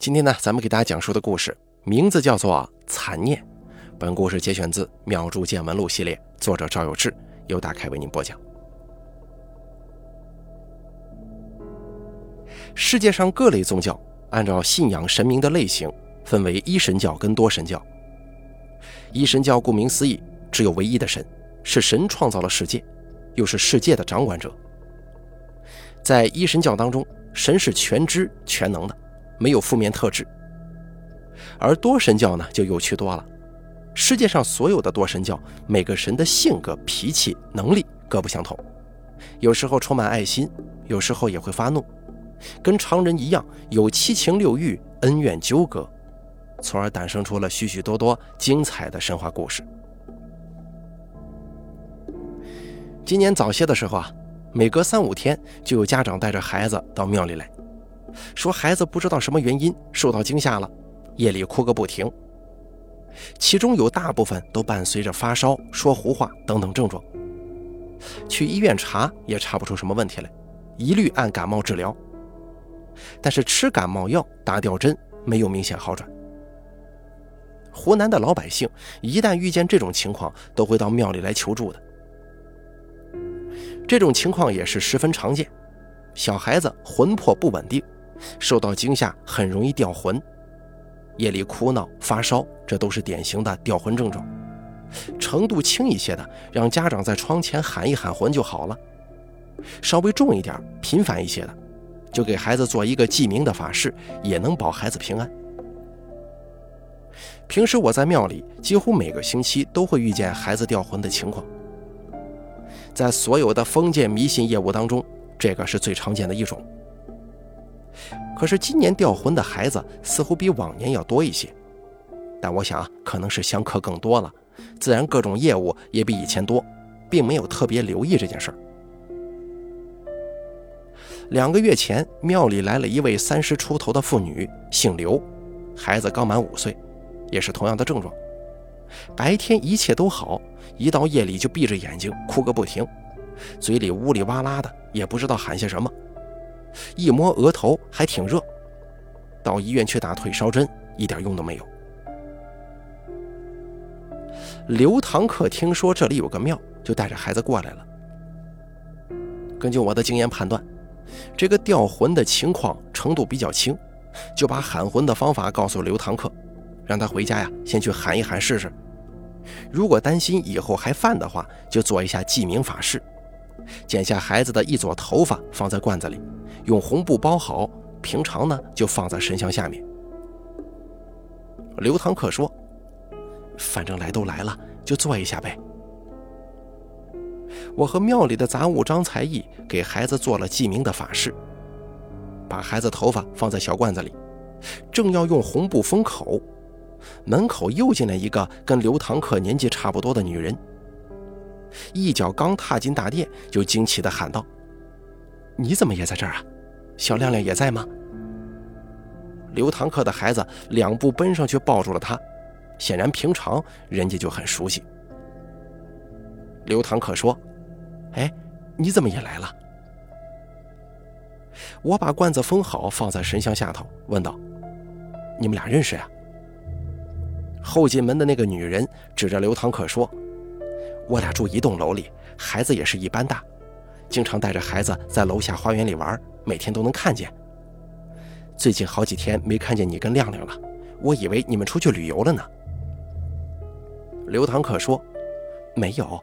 今天呢，咱们给大家讲述的故事名字叫做《残念》。本故事节选自《妙著见闻录》系列，作者赵有志，由大凯为您播讲。世界上各类宗教按照信仰神明的类型，分为一神教跟多神教。一神教顾名思义，只有唯一的神，是神创造了世界，又是世界的掌管者。在一神教当中，神是全知全能的。没有负面特质，而多神教呢就有趣多了。世界上所有的多神教，每个神的性格、脾气、能力各不相同，有时候充满爱心，有时候也会发怒，跟常人一样有七情六欲、恩怨纠葛，从而诞生出了许许多多精彩的神话故事。今年早些的时候啊，每隔三五天就有家长带着孩子到庙里来。说孩子不知道什么原因受到惊吓了，夜里哭个不停。其中有大部分都伴随着发烧、说胡话等等症状。去医院查也查不出什么问题来，一律按感冒治疗。但是吃感冒药、打吊针没有明显好转。湖南的老百姓一旦遇见这种情况，都会到庙里来求助的。这种情况也是十分常见，小孩子魂魄不稳定。受到惊吓很容易掉魂，夜里哭闹、发烧，这都是典型的掉魂症状。程度轻一些的，让家长在窗前喊一喊魂就好了；稍微重一点、频繁一些的，就给孩子做一个记名的法事，也能保孩子平安。平时我在庙里，几乎每个星期都会遇见孩子掉魂的情况。在所有的封建迷信业务当中，这个是最常见的一种。可是今年掉魂的孩子似乎比往年要多一些，但我想啊，可能是香客更多了，自然各种业务也比以前多，并没有特别留意这件事儿。两个月前，庙里来了一位三十出头的妇女，姓刘，孩子刚满五岁，也是同样的症状。白天一切都好，一到夜里就闭着眼睛哭个不停，嘴里呜里哇啦的，也不知道喊些什么。一摸额头还挺热，到医院去打退烧针，一点用都没有。刘堂客听说这里有个庙，就带着孩子过来了。根据我的经验判断，这个掉魂的情况程度比较轻，就把喊魂的方法告诉刘堂客，让他回家呀先去喊一喊试试。如果担心以后还犯的话，就做一下记名法事，剪下孩子的一撮头发放在罐子里。用红布包好，平常呢就放在神像下面。刘堂客说：“反正来都来了，就做一下呗。”我和庙里的杂物张才艺给孩子做了记名的法事，把孩子头发放在小罐子里，正要用红布封口，门口又进来一个跟刘堂客年纪差不多的女人，一脚刚踏进大殿，就惊奇地喊道：“你怎么也在这儿啊？”小亮亮也在吗？刘堂客的孩子两步奔上去抱住了他，显然平常人家就很熟悉。刘堂客说：“哎，你怎么也来了？”我把罐子封好，放在神像下头，问道：“你们俩认识呀？”后进门的那个女人指着刘堂客说：“我俩住一栋楼里，孩子也是一般大，经常带着孩子在楼下花园里玩。”每天都能看见。最近好几天没看见你跟亮亮了，我以为你们出去旅游了呢。刘堂客说：“没有，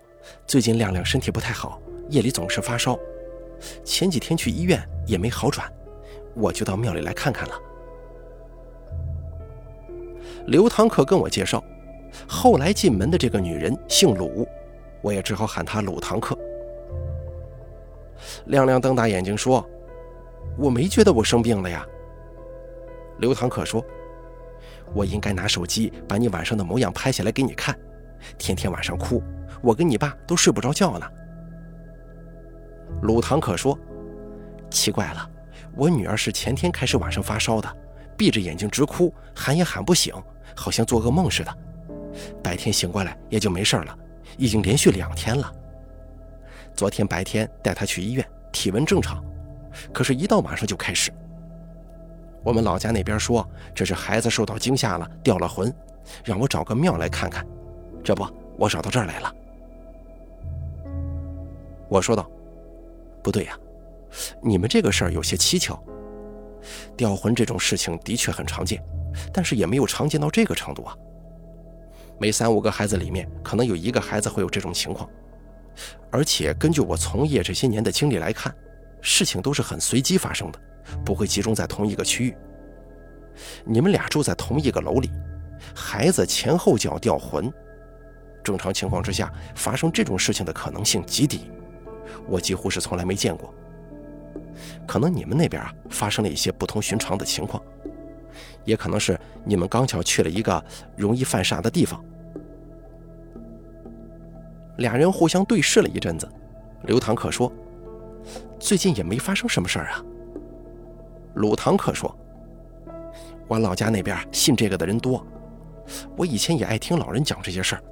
最近亮亮身体不太好，夜里总是发烧，前几天去医院也没好转，我就到庙里来看看了。”刘堂客跟我介绍，后来进门的这个女人姓鲁，我也只好喊她鲁堂客。亮亮瞪大眼睛说。我没觉得我生病了呀。刘堂客说：“我应该拿手机把你晚上的模样拍下来给你看，天天晚上哭，我跟你爸都睡不着觉呢。”鲁堂客说：“奇怪了，我女儿是前天开始晚上发烧的，闭着眼睛直哭，喊也喊不醒，好像做噩梦似的。白天醒过来也就没事了，已经连续两天了。昨天白天带他去医院，体温正常。”可是，一到晚上就开始。我们老家那边说这是孩子受到惊吓了，掉了魂，让我找个庙来看看。这不，我找到这儿来了。”我说道：“不对呀，你们这个事儿有些蹊跷。掉魂这种事情的确很常见，但是也没有常见到这个程度啊。每三五个孩子里面，可能有一个孩子会有这种情况。而且根据我从业这些年的经历来看，事情都是很随机发生的，不会集中在同一个区域。你们俩住在同一个楼里，孩子前后脚掉魂，正常情况之下发生这种事情的可能性极低。”我几乎是从来没见过，可能你们那边啊发生了一些不同寻常的情况，也可能是你们刚巧去了一个容易犯煞的地方。俩人互相对视了一阵子，刘唐可说：“最近也没发生什么事儿啊。”鲁唐可说：“我老家那边信这个的人多，我以前也爱听老人讲这些事儿，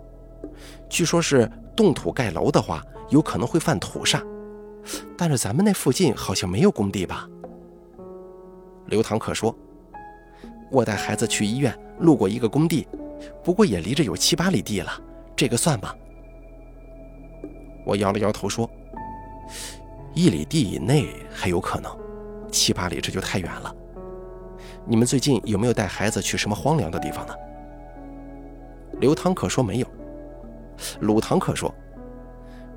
据说是动土盖楼的话。”有可能会犯土煞，但是咱们那附近好像没有工地吧？刘唐可说：“我带孩子去医院，路过一个工地，不过也离着有七八里地了，这个算吗？”我摇了摇头说：“一里地以内还有可能，七八里这就太远了。你们最近有没有带孩子去什么荒凉的地方呢？”刘唐可说没有。鲁唐可说。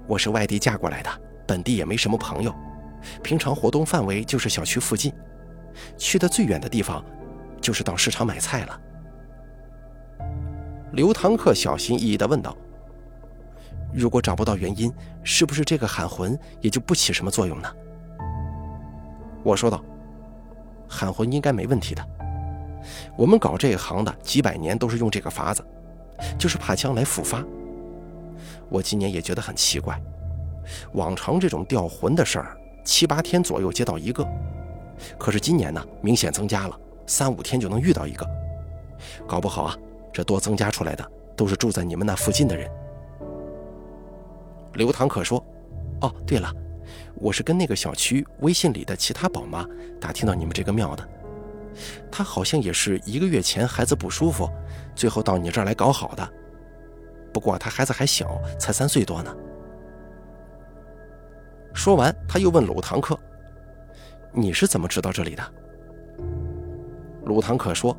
我是外地嫁过来的，本地也没什么朋友，平常活动范围就是小区附近，去的最远的地方就是到市场买菜了。刘堂客小心翼翼地问道：“如果找不到原因，是不是这个喊魂也就不起什么作用呢？”我说道：“喊魂应该没问题的，我们搞这一行的几百年都是用这个法子，就是怕将来复发。”我今年也觉得很奇怪，往常这种掉魂的事儿，七八天左右接到一个，可是今年呢，明显增加了，三五天就能遇到一个，搞不好啊，这多增加出来的都是住在你们那附近的人。刘堂可说：“哦，对了，我是跟那个小区微信里的其他宝妈打听到你们这个庙的，她好像也是一个月前孩子不舒服，最后到你这儿来搞好的。”不过她孩子还小，才三岁多呢。说完，他又问鲁堂客：“你是怎么知道这里的？”鲁堂客说：“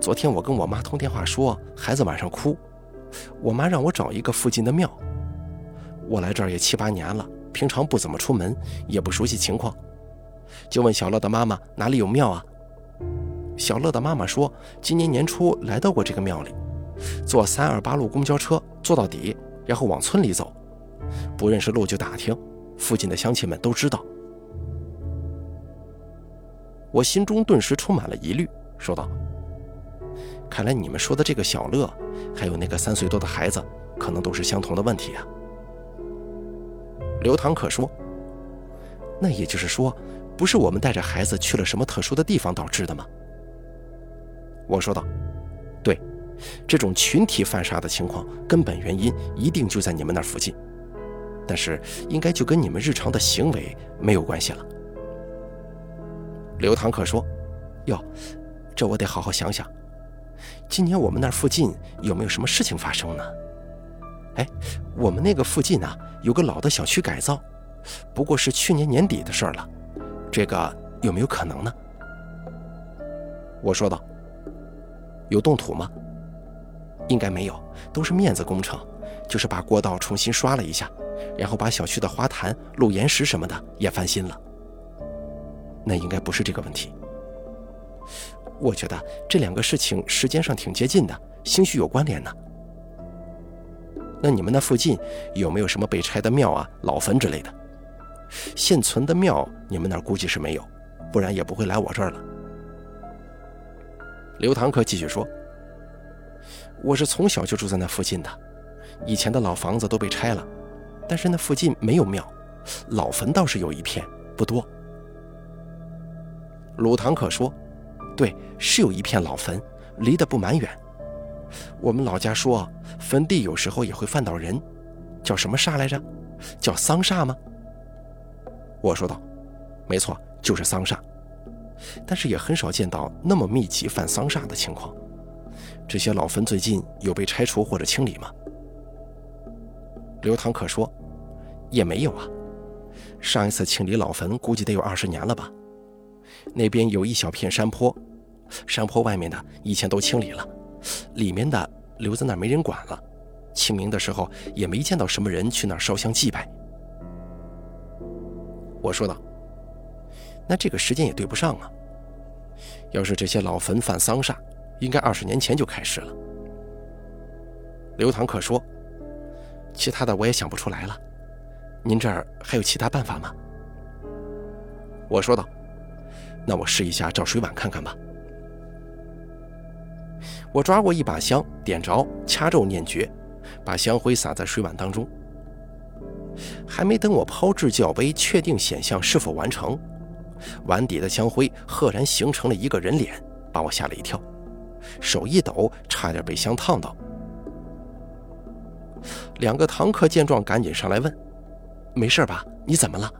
昨天我跟我妈通电话，说孩子晚上哭，我妈让我找一个附近的庙。我来这儿也七八年了，平常不怎么出门，也不熟悉情况，就问小乐的妈妈哪里有庙啊？小乐的妈妈说，今年年初来到过这个庙里。”坐三二八路公交车坐到底，然后往村里走，不认识路就打听，附近的乡亲们都知道。我心中顿时充满了疑虑，说道：“看来你们说的这个小乐，还有那个三岁多的孩子，可能都是相同的问题啊。”刘堂可说：“那也就是说，不是我们带着孩子去了什么特殊的地方导致的吗？”我说道：“对。”这种群体犯杀的情况，根本原因一定就在你们那附近，但是应该就跟你们日常的行为没有关系了。刘堂客说：“哟，这我得好好想想。今年我们那附近有没有什么事情发生呢？哎，我们那个附近呢，有个老的小区改造，不过是去年年底的事儿了，这个有没有可能呢？”我说道：“有动土吗？”应该没有，都是面子工程，就是把过道重新刷了一下，然后把小区的花坛、路岩石什么的也翻新了。那应该不是这个问题。我觉得这两个事情时间上挺接近的，兴许有关联呢。那你们那附近有没有什么被拆的庙啊、老坟之类的？现存的庙你们那估计是没有，不然也不会来我这儿了。刘堂客继续说。我是从小就住在那附近的，以前的老房子都被拆了，但是那附近没有庙，老坟倒是有一片，不多。鲁堂可说：“对，是有一片老坟，离得不蛮远。我们老家说，坟地有时候也会犯到人，叫什么煞来着？叫丧煞吗？”我说道：“没错，就是丧煞。但是也很少见到那么密集犯丧煞的情况。这些老坟最近有被拆除或者清理吗？刘堂可说，也没有啊。上一次清理老坟估计得有二十年了吧。那边有一小片山坡，山坡外面的以前都清理了，里面的留在那儿没人管了。清明的时候也没见到什么人去那儿烧香祭拜。我说道：“那这个时间也对不上啊。要是这些老坟犯丧煞，应该二十年前就开始了。”刘堂可说：“其他的我也想不出来了，您这儿还有其他办法吗？”我说道：“那我试一下找水碗看看吧。”我抓过一把香，点着，掐咒念诀，把香灰撒在水碗当中。还没等我抛掷教杯，确定显像是否完成，碗底的香灰赫然形成了一个人脸，把我吓了一跳，手一抖，差点被香烫到。两个堂客见状，赶紧上来问：“没事吧？你怎么了？”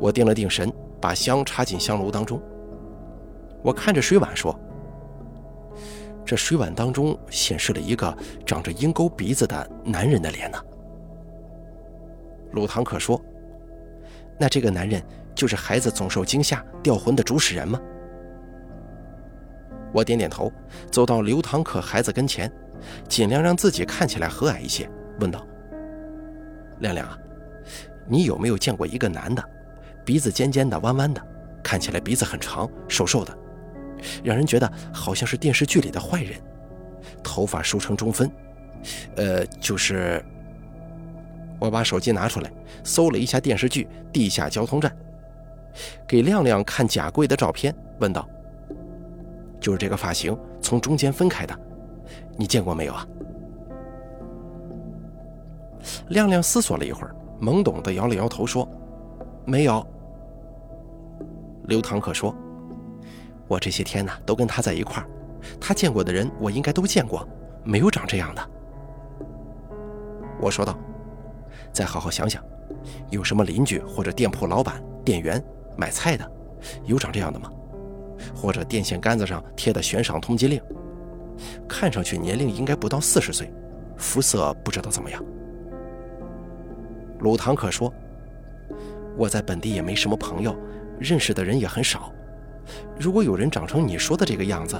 我定了定神，把香插进香炉当中。我看着水碗说：“这水碗当中显示了一个长着鹰钩鼻子的男人的脸呢。”鲁堂可说：“那这个男人就是孩子总受惊吓掉魂的主使人吗？”我点点头，走到刘堂可孩子跟前，尽量让自己看起来和蔼一些，问道：“亮亮啊，你有没有见过一个男的，鼻子尖尖的、弯弯的，看起来鼻子很长、瘦瘦的，让人觉得好像是电视剧里的坏人，头发梳成中分，呃，就是……”我把手机拿出来，搜了一下电视剧《地下交通站》，给亮亮看贾贵的照片，问道：“就是这个发型，从中间分开的，你见过没有啊？”亮亮思索了一会儿，懵懂地摇了摇头，说：“没有。”刘堂可说：“我这些天呢，都跟他在一块儿，他见过的人，我应该都见过，没有长这样的。”我说道。再好好想想，有什么邻居或者店铺老板、店员买菜的，有长这样的吗？或者电线杆子上贴的悬赏通缉令，看上去年龄应该不到四十岁，肤色不知道怎么样。鲁堂可说：“我在本地也没什么朋友，认识的人也很少。如果有人长成你说的这个样子，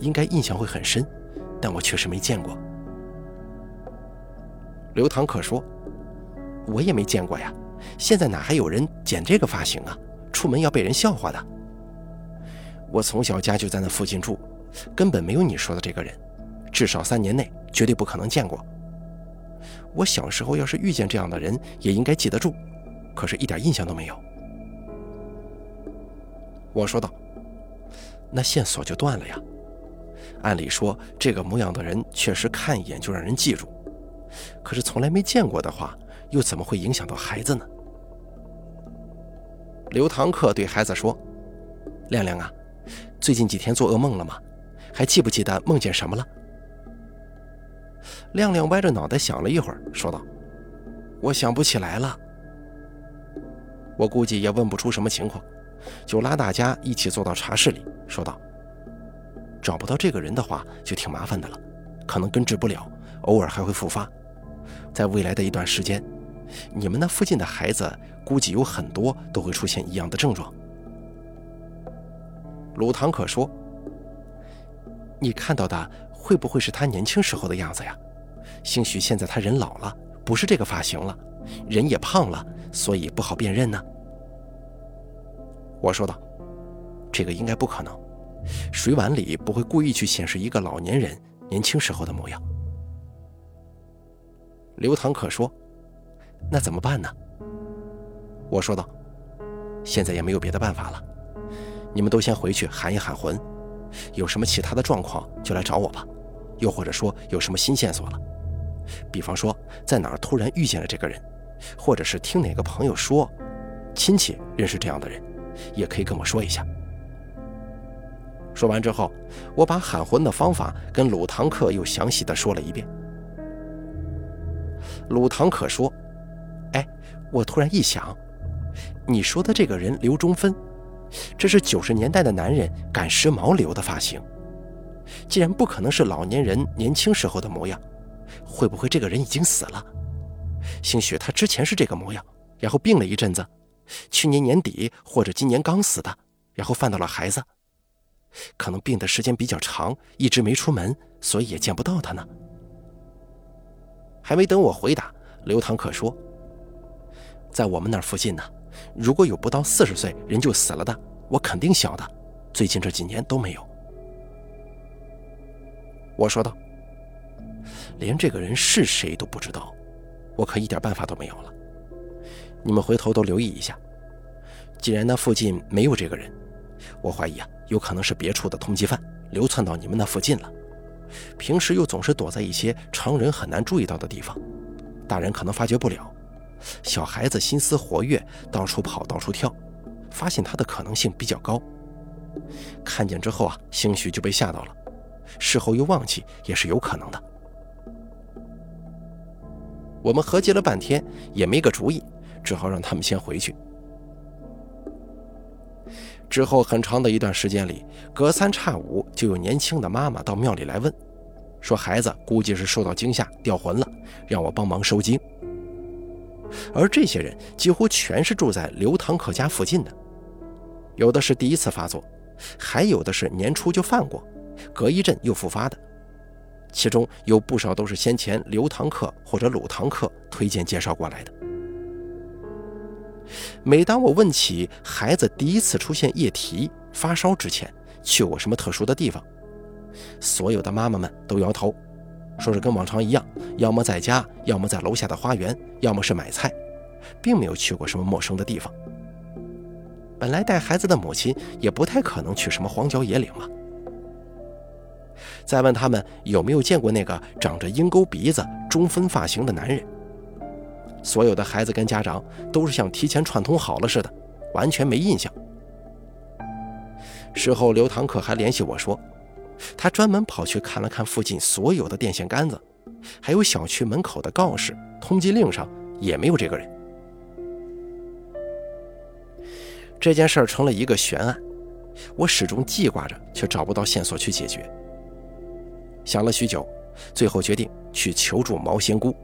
应该印象会很深，但我确实没见过。”刘唐可说。我也没见过呀，现在哪还有人剪这个发型啊？出门要被人笑话的。我从小家就在那附近住，根本没有你说的这个人，至少三年内绝对不可能见过。我小时候要是遇见这样的人，也应该记得住，可是一点印象都没有。我说道：“那线索就断了呀。按理说，这个模样的人确实看一眼就让人记住，可是从来没见过的话。”又怎么会影响到孩子呢？刘堂客对孩子说：“亮亮啊，最近几天做噩梦了吗？还记不记得梦见什么了？”亮亮歪着脑袋想了一会儿，说道：“我想不起来了。我估计也问不出什么情况，就拉大家一起坐到茶室里，说道：‘找不到这个人的话，就挺麻烦的了，可能根治不了，偶尔还会复发，在未来的一段时间。’”你们那附近的孩子，估计有很多都会出现一样的症状。鲁唐可说：“你看到的会不会是他年轻时候的样子呀？兴许现在他人老了，不是这个发型了，人也胖了，所以不好辨认呢。”我说道：“这个应该不可能，水碗里不会故意去显示一个老年人年轻时候的模样。”刘堂可说。那怎么办呢？我说道：“现在也没有别的办法了，你们都先回去喊一喊魂，有什么其他的状况就来找我吧。又或者说有什么新线索了，比方说在哪儿突然遇见了这个人，或者是听哪个朋友说亲戚认识这样的人，也可以跟我说一下。”说完之后，我把喊魂的方法跟鲁堂客又详细的说了一遍。鲁堂可说。哎，我突然一想，你说的这个人刘中芬，这是九十年代的男人赶时髦留的发型。既然不可能是老年人年轻时候的模样，会不会这个人已经死了？兴许他之前是这个模样，然后病了一阵子，去年年底或者今年刚死的，然后犯到了孩子。可能病的时间比较长，一直没出门，所以也见不到他呢。还没等我回答，刘堂可说：“在我们那附近呢，如果有不到四十岁人就死了的，我肯定晓得。最近这几年都没有。”我说道：“连这个人是谁都不知道，我可一点办法都没有了。你们回头都留意一下，既然那附近没有这个人，我怀疑啊。”有可能是别处的通缉犯流窜到你们那附近了，平时又总是躲在一些常人很难注意到的地方，大人可能发觉不了，小孩子心思活跃，到处跑到处跳，发现他的可能性比较高。看见之后啊，兴许就被吓到了，事后又忘记也是有可能的。我们合计了半天也没个主意，只好让他们先回去。之后很长的一段时间里，隔三差五就有年轻的妈妈到庙里来问，说孩子估计是受到惊吓掉魂了，让我帮忙收惊。而这些人几乎全是住在刘堂客家附近的，有的是第一次发作，还有的是年初就犯过，隔一阵又复发的，其中有不少都是先前刘堂客或者鲁堂客推荐介绍过来的。每当我问起孩子第一次出现液啼、发烧之前去过什么特殊的地方，所有的妈妈们都摇头，说是跟往常一样，要么在家，要么在楼下的花园，要么是买菜，并没有去过什么陌生的地方。本来带孩子的母亲也不太可能去什么荒郊野岭了。再问他们有没有见过那个长着鹰钩鼻子、中分发型的男人。所有的孩子跟家长都是像提前串通好了似的，完全没印象。事后，刘堂客还联系我说，他专门跑去看了看附近所有的电线杆子，还有小区门口的告示、通缉令上也没有这个人。这件事儿成了一个悬案，我始终记挂着，却找不到线索去解决。想了许久，最后决定去求助毛仙姑。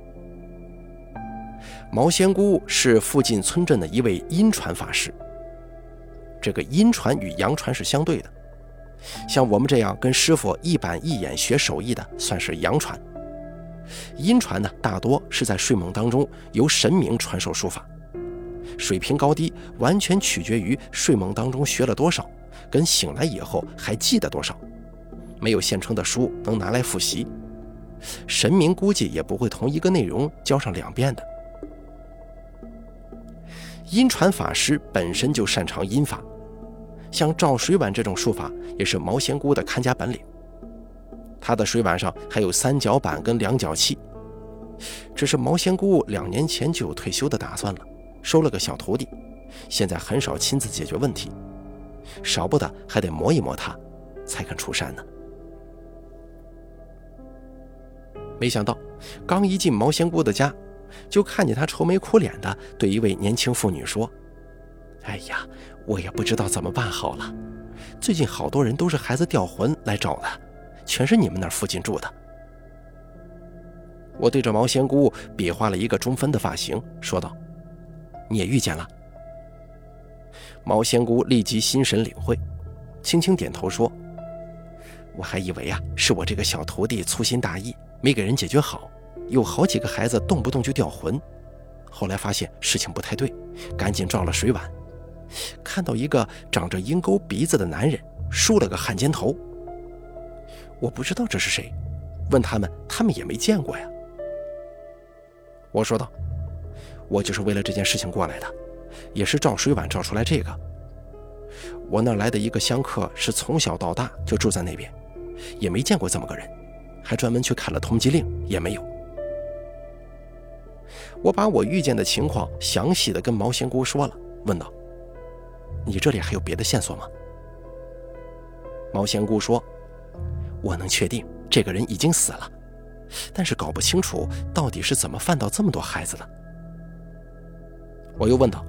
毛仙姑是附近村镇的一位阴传法师。这个阴传与阳传是相对的，像我们这样跟师傅一板一眼学手艺的，算是阳传。阴传呢，大多是在睡梦当中由神明传授术法，水平高低完全取决于睡梦当中学了多少，跟醒来以后还记得多少。没有现成的书能拿来复习，神明估计也不会同一个内容教上两遍的。阴传法师本身就擅长阴法，像照水碗这种术法也是毛仙姑的看家本领。他的水碗上还有三角板跟量角器，只是毛仙姑两年前就有退休的打算了，收了个小徒弟，现在很少亲自解决问题，少不得还得磨一磨他，才肯出山呢。没想到，刚一进毛仙姑的家。就看见她愁眉苦脸的对一位年轻妇女说：“哎呀，我也不知道怎么办好了。最近好多人都是孩子掉魂来找的，全是你们那附近住的。”我对着毛仙姑比划了一个中分的发型，说道：“你也遇见了。”毛仙姑立即心神领会，轻轻点头说：“我还以为啊，是我这个小徒弟粗心大意，没给人解决好。”有好几个孩子动不动就掉魂，后来发现事情不太对，赶紧照了水碗，看到一个长着鹰钩鼻子的男人，梳了个汉奸头。我不知道这是谁，问他们，他们也没见过呀。我说道：“我就是为了这件事情过来的，也是照水碗照出来这个。我那来的一个香客是从小到大就住在那边，也没见过这么个人，还专门去看了通缉令，也没有。”我把我遇见的情况详细的跟毛仙姑说了，问道：“你这里还有别的线索吗？”毛仙姑说：“我能确定这个人已经死了，但是搞不清楚到底是怎么犯到这么多孩子的。”我又问道：“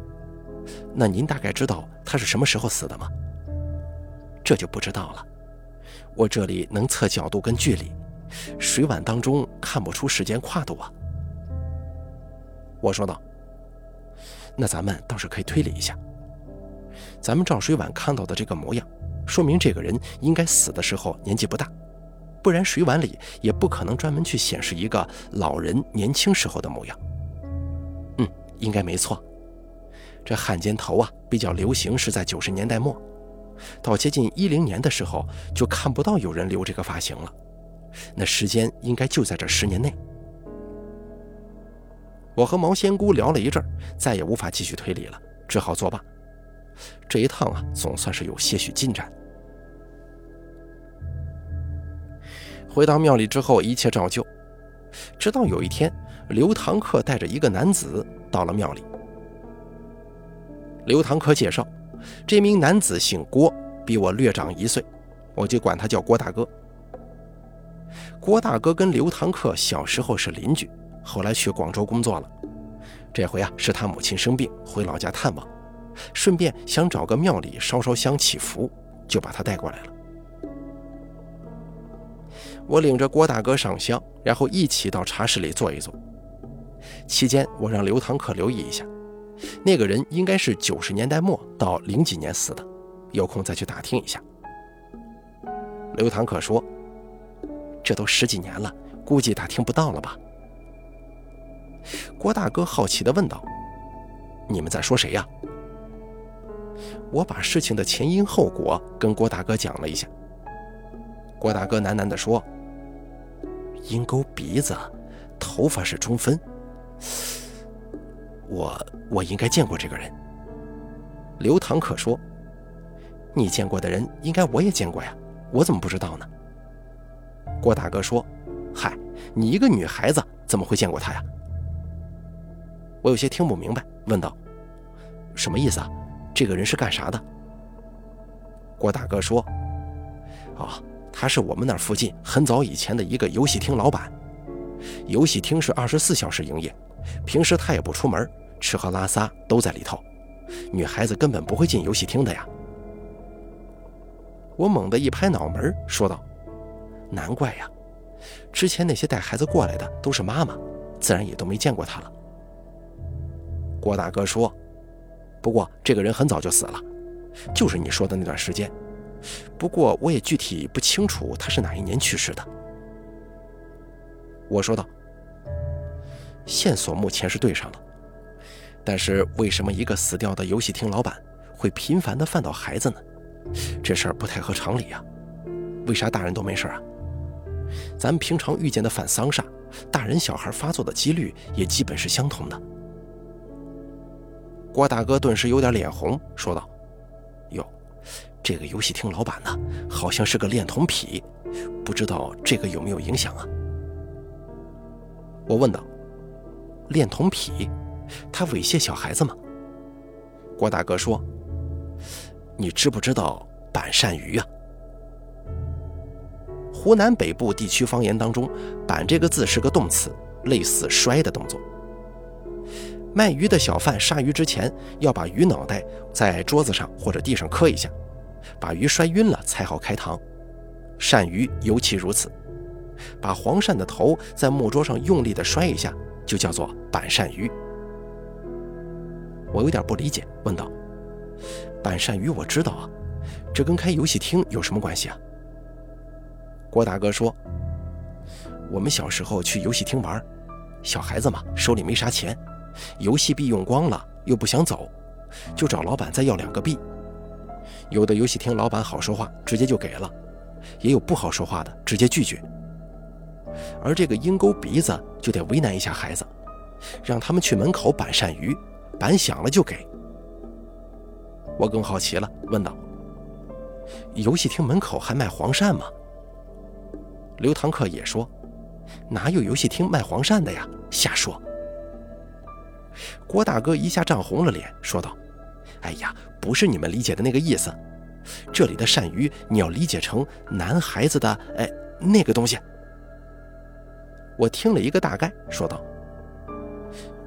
那您大概知道他是什么时候死的吗？这就不知道了。我这里能测角度跟距离，水碗当中看不出时间跨度啊。我说道：“那咱们倒是可以推理一下。咱们照水碗看到的这个模样，说明这个人应该死的时候年纪不大，不然水碗里也不可能专门去显示一个老人年轻时候的模样。嗯，应该没错。这汉奸头啊，比较流行是在九十年代末。”到接近一零年的时候，就看不到有人留这个发型了。那时间应该就在这十年内。我和毛仙姑聊了一阵，再也无法继续推理了，只好作罢。这一趟啊，总算是有些许进展。回到庙里之后，一切照旧。直到有一天，刘堂客带着一个男子到了庙里。刘堂客介绍。这名男子姓郭，比我略长一岁，我就管他叫郭大哥。郭大哥跟刘堂客小时候是邻居，后来去广州工作了。这回啊，是他母亲生病，回老家探望，顺便想找个庙里烧烧香祈福，就把他带过来了。我领着郭大哥上香，然后一起到茶室里坐一坐。期间，我让刘堂客留意一下。那个人应该是九十年代末到零几年死的，有空再去打听一下。刘堂客说：“这都十几年了，估计打听不到了吧？”郭大哥好奇地问道：“你们在说谁呀？”我把事情的前因后果跟郭大哥讲了一下。郭大哥喃喃地说：“鹰钩鼻子，头发是中分。”我我应该见过这个人。刘堂可说：“你见过的人，应该我也见过呀，我怎么不知道呢？”郭大哥说：“嗨，你一个女孩子怎么会见过他呀？”我有些听不明白，问道：“什么意思啊？这个人是干啥的？”郭大哥说：“哦，他是我们那附近很早以前的一个游戏厅老板，游戏厅是二十四小时营业。”平时他也不出门，吃喝拉撒都在里头，女孩子根本不会进游戏厅的呀。我猛地一拍脑门，说道：“难怪呀，之前那些带孩子过来的都是妈妈，自然也都没见过他了。”郭大哥说：“不过这个人很早就死了，就是你说的那段时间。不过我也具体不清楚他是哪一年去世的。”我说道。线索目前是对上了，但是为什么一个死掉的游戏厅老板会频繁的犯到孩子呢？这事儿不太合常理呀。为啥大人都没事啊？咱们平常遇见的犯丧煞，大人小孩发作的几率也基本是相同的。郭大哥顿时有点脸红，说道：“哟，这个游戏厅老板呢，好像是个恋童癖，不知道这个有没有影响啊？”我问道。恋童癖，他猥亵小孩子吗？郭大哥说：“你知不知道板鳝鱼啊？湖南北部地区方言当中，板这个字是个动词，类似摔的动作。卖鱼的小贩杀鱼之前，要把鱼脑袋在桌子上或者地上磕一下，把鱼摔晕了才好开膛。鳝鱼尤其如此，把黄鳝的头在木桌上用力的摔一下。”就叫做板鳝鱼。我有点不理解，问道：“板鳝鱼我知道啊，这跟开游戏厅有什么关系啊？”郭大哥说：“我们小时候去游戏厅玩，小孩子嘛，手里没啥钱，游戏币用光了，又不想走，就找老板再要两个币。有的游戏厅老板好说话，直接就给了；也有不好说话的，直接拒绝。”而这个鹰钩鼻子就得为难一下孩子，让他们去门口板鳝鱼，板响了就给。我更好奇了，问道：“游戏厅门口还卖黄鳝吗？”刘堂客也说：“哪有游戏厅卖黄鳝的呀？瞎说！”郭大哥一下涨红了脸，说道：“哎呀，不是你们理解的那个意思，这里的鳝鱼你要理解成男孩子的哎那个东西。”我听了一个大概，说道：“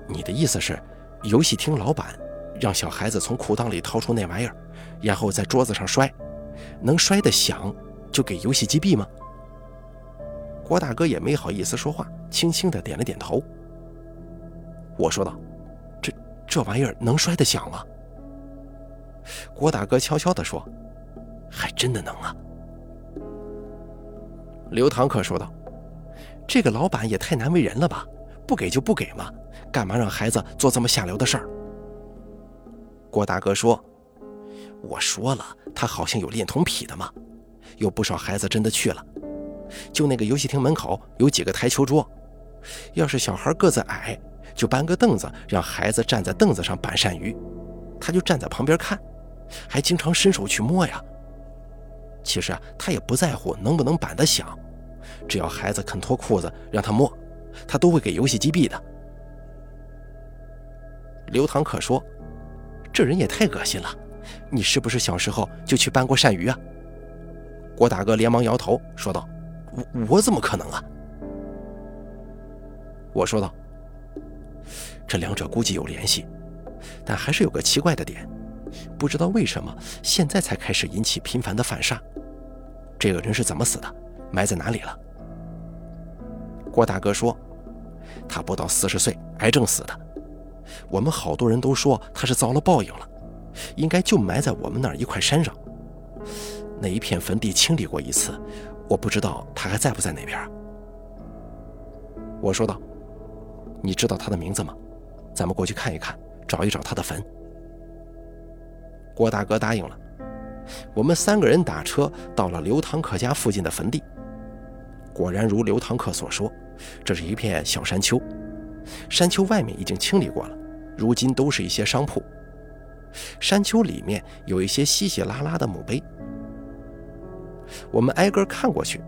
你的意思是，游戏厅老板让小孩子从裤裆里掏出那玩意儿，然后在桌子上摔，能摔得响就给游戏机币吗？郭大哥也没好意思说话，轻轻的点了点头。我说道：“这这玩意儿能摔得响吗？”郭大哥悄悄地说：“还真的能啊。”刘堂客说道：“这个老板也太难为人了吧？不给就不给嘛，干嘛让孩子做这么下流的事儿？”郭大哥说：“我说了，他好像有恋童癖的嘛，有不少孩子真的去了。就那个游戏厅门口有几个台球桌，要是小孩个子矮，就搬个凳子，让孩子站在凳子上板鳝鱼，他就站在旁边看，还经常伸手去摸呀。”其实啊，他也不在乎能不能板得响，只要孩子肯脱裤子让他摸，他都会给游戏机币的。刘唐可说：“这人也太恶心了，你是不是小时候就去搬过鳝鱼啊？”郭大哥连忙摇头说道：“我我怎么可能啊？”我说道：“这两者估计有联系，但还是有个奇怪的点。”不知道为什么现在才开始引起频繁的反杀。这个人是怎么死的？埋在哪里了？郭大哥说，他不到四十岁，癌症死的。我们好多人都说他是遭了报应了，应该就埋在我们那儿一块山上。那一片坟地清理过一次，我不知道他还在不在那边。我说道：“你知道他的名字吗？咱们过去看一看，找一找他的坟。”郭大哥答应了，我们三个人打车到了刘堂客家附近的坟地。果然如刘堂客所说，这是一片小山丘，山丘外面已经清理过了，如今都是一些商铺。山丘里面有一些稀稀拉拉的墓碑。我们挨个看过去，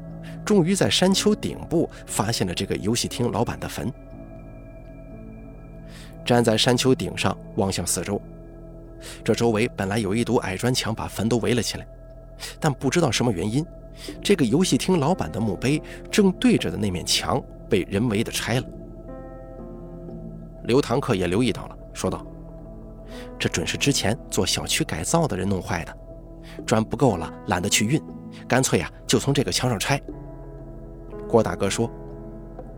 终于在山丘顶部发现了这个游戏厅老板的坟。站在山丘顶上望向四周。这周围本来有一堵矮砖墙，把坟都围了起来，但不知道什么原因，这个游戏厅老板的墓碑正对着的那面墙被人为的拆了。刘堂客也留意到了，说道：“这准是之前做小区改造的人弄坏的，砖不够了，懒得去运，干脆呀就从这个墙上拆。”郭大哥说：“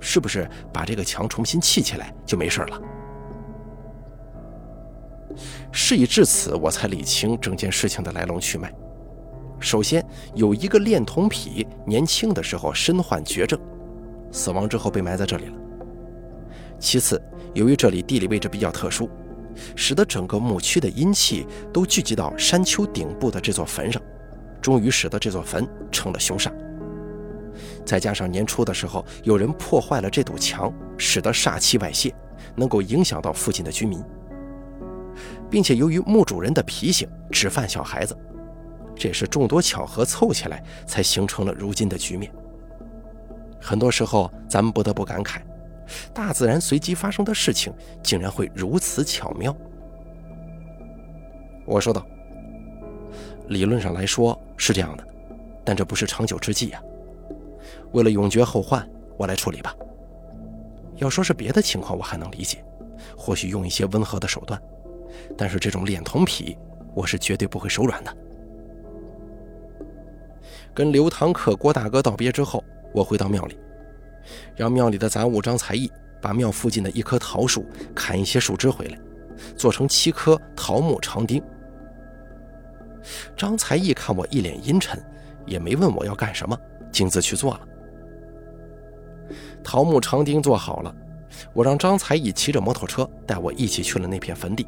是不是把这个墙重新砌起来就没事了？”事已至此，我才理清整件事情的来龙去脉。首先，有一个恋童癖，年轻的时候身患绝症，死亡之后被埋在这里了。其次，由于这里地理位置比较特殊，使得整个墓区的阴气都聚集到山丘顶部的这座坟上，终于使得这座坟成了凶煞。再加上年初的时候有人破坏了这堵墙，使得煞气外泄，能够影响到附近的居民。并且由于墓主人的脾性只犯小孩子，这也是众多巧合凑起来才形成了如今的局面。很多时候，咱们不得不感慨，大自然随机发生的事情竟然会如此巧妙。我说道：“理论上来说是这样的，但这不是长久之计呀。为了永绝后患，我来处理吧。要说是别的情况，我还能理解，或许用一些温和的手段。”但是这种恋童癖，我是绝对不会手软的。跟刘堂客郭大哥道别之后，我回到庙里，让庙里的杂物张才艺把庙附近的一棵桃树砍一些树枝回来，做成七颗桃木长钉。张才艺看我一脸阴沉，也没问我要干什么，径自去做了。桃木长钉做好了，我让张才艺骑着摩托车带我一起去了那片坟地。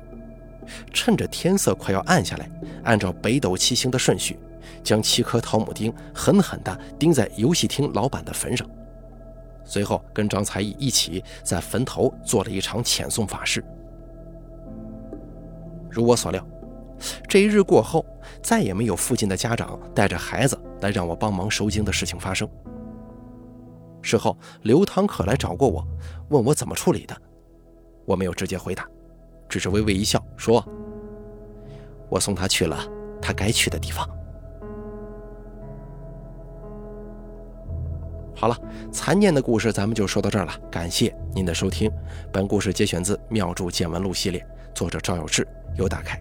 趁着天色快要暗下来，按照北斗七星的顺序，将七颗桃木钉狠狠地钉在游戏厅老板的坟上。随后，跟张才艺一起在坟头做了一场遣送法事。如我所料，这一日过后，再也没有附近的家长带着孩子来让我帮忙收经的事情发生。事后，刘唐可来找过我，问我怎么处理的，我没有直接回答。只是微微一笑，说：“我送他去了他该去的地方。”好了，残念的故事咱们就说到这儿了。感谢您的收听，本故事节选自《妙著见闻录》系列，作者赵有志，由打开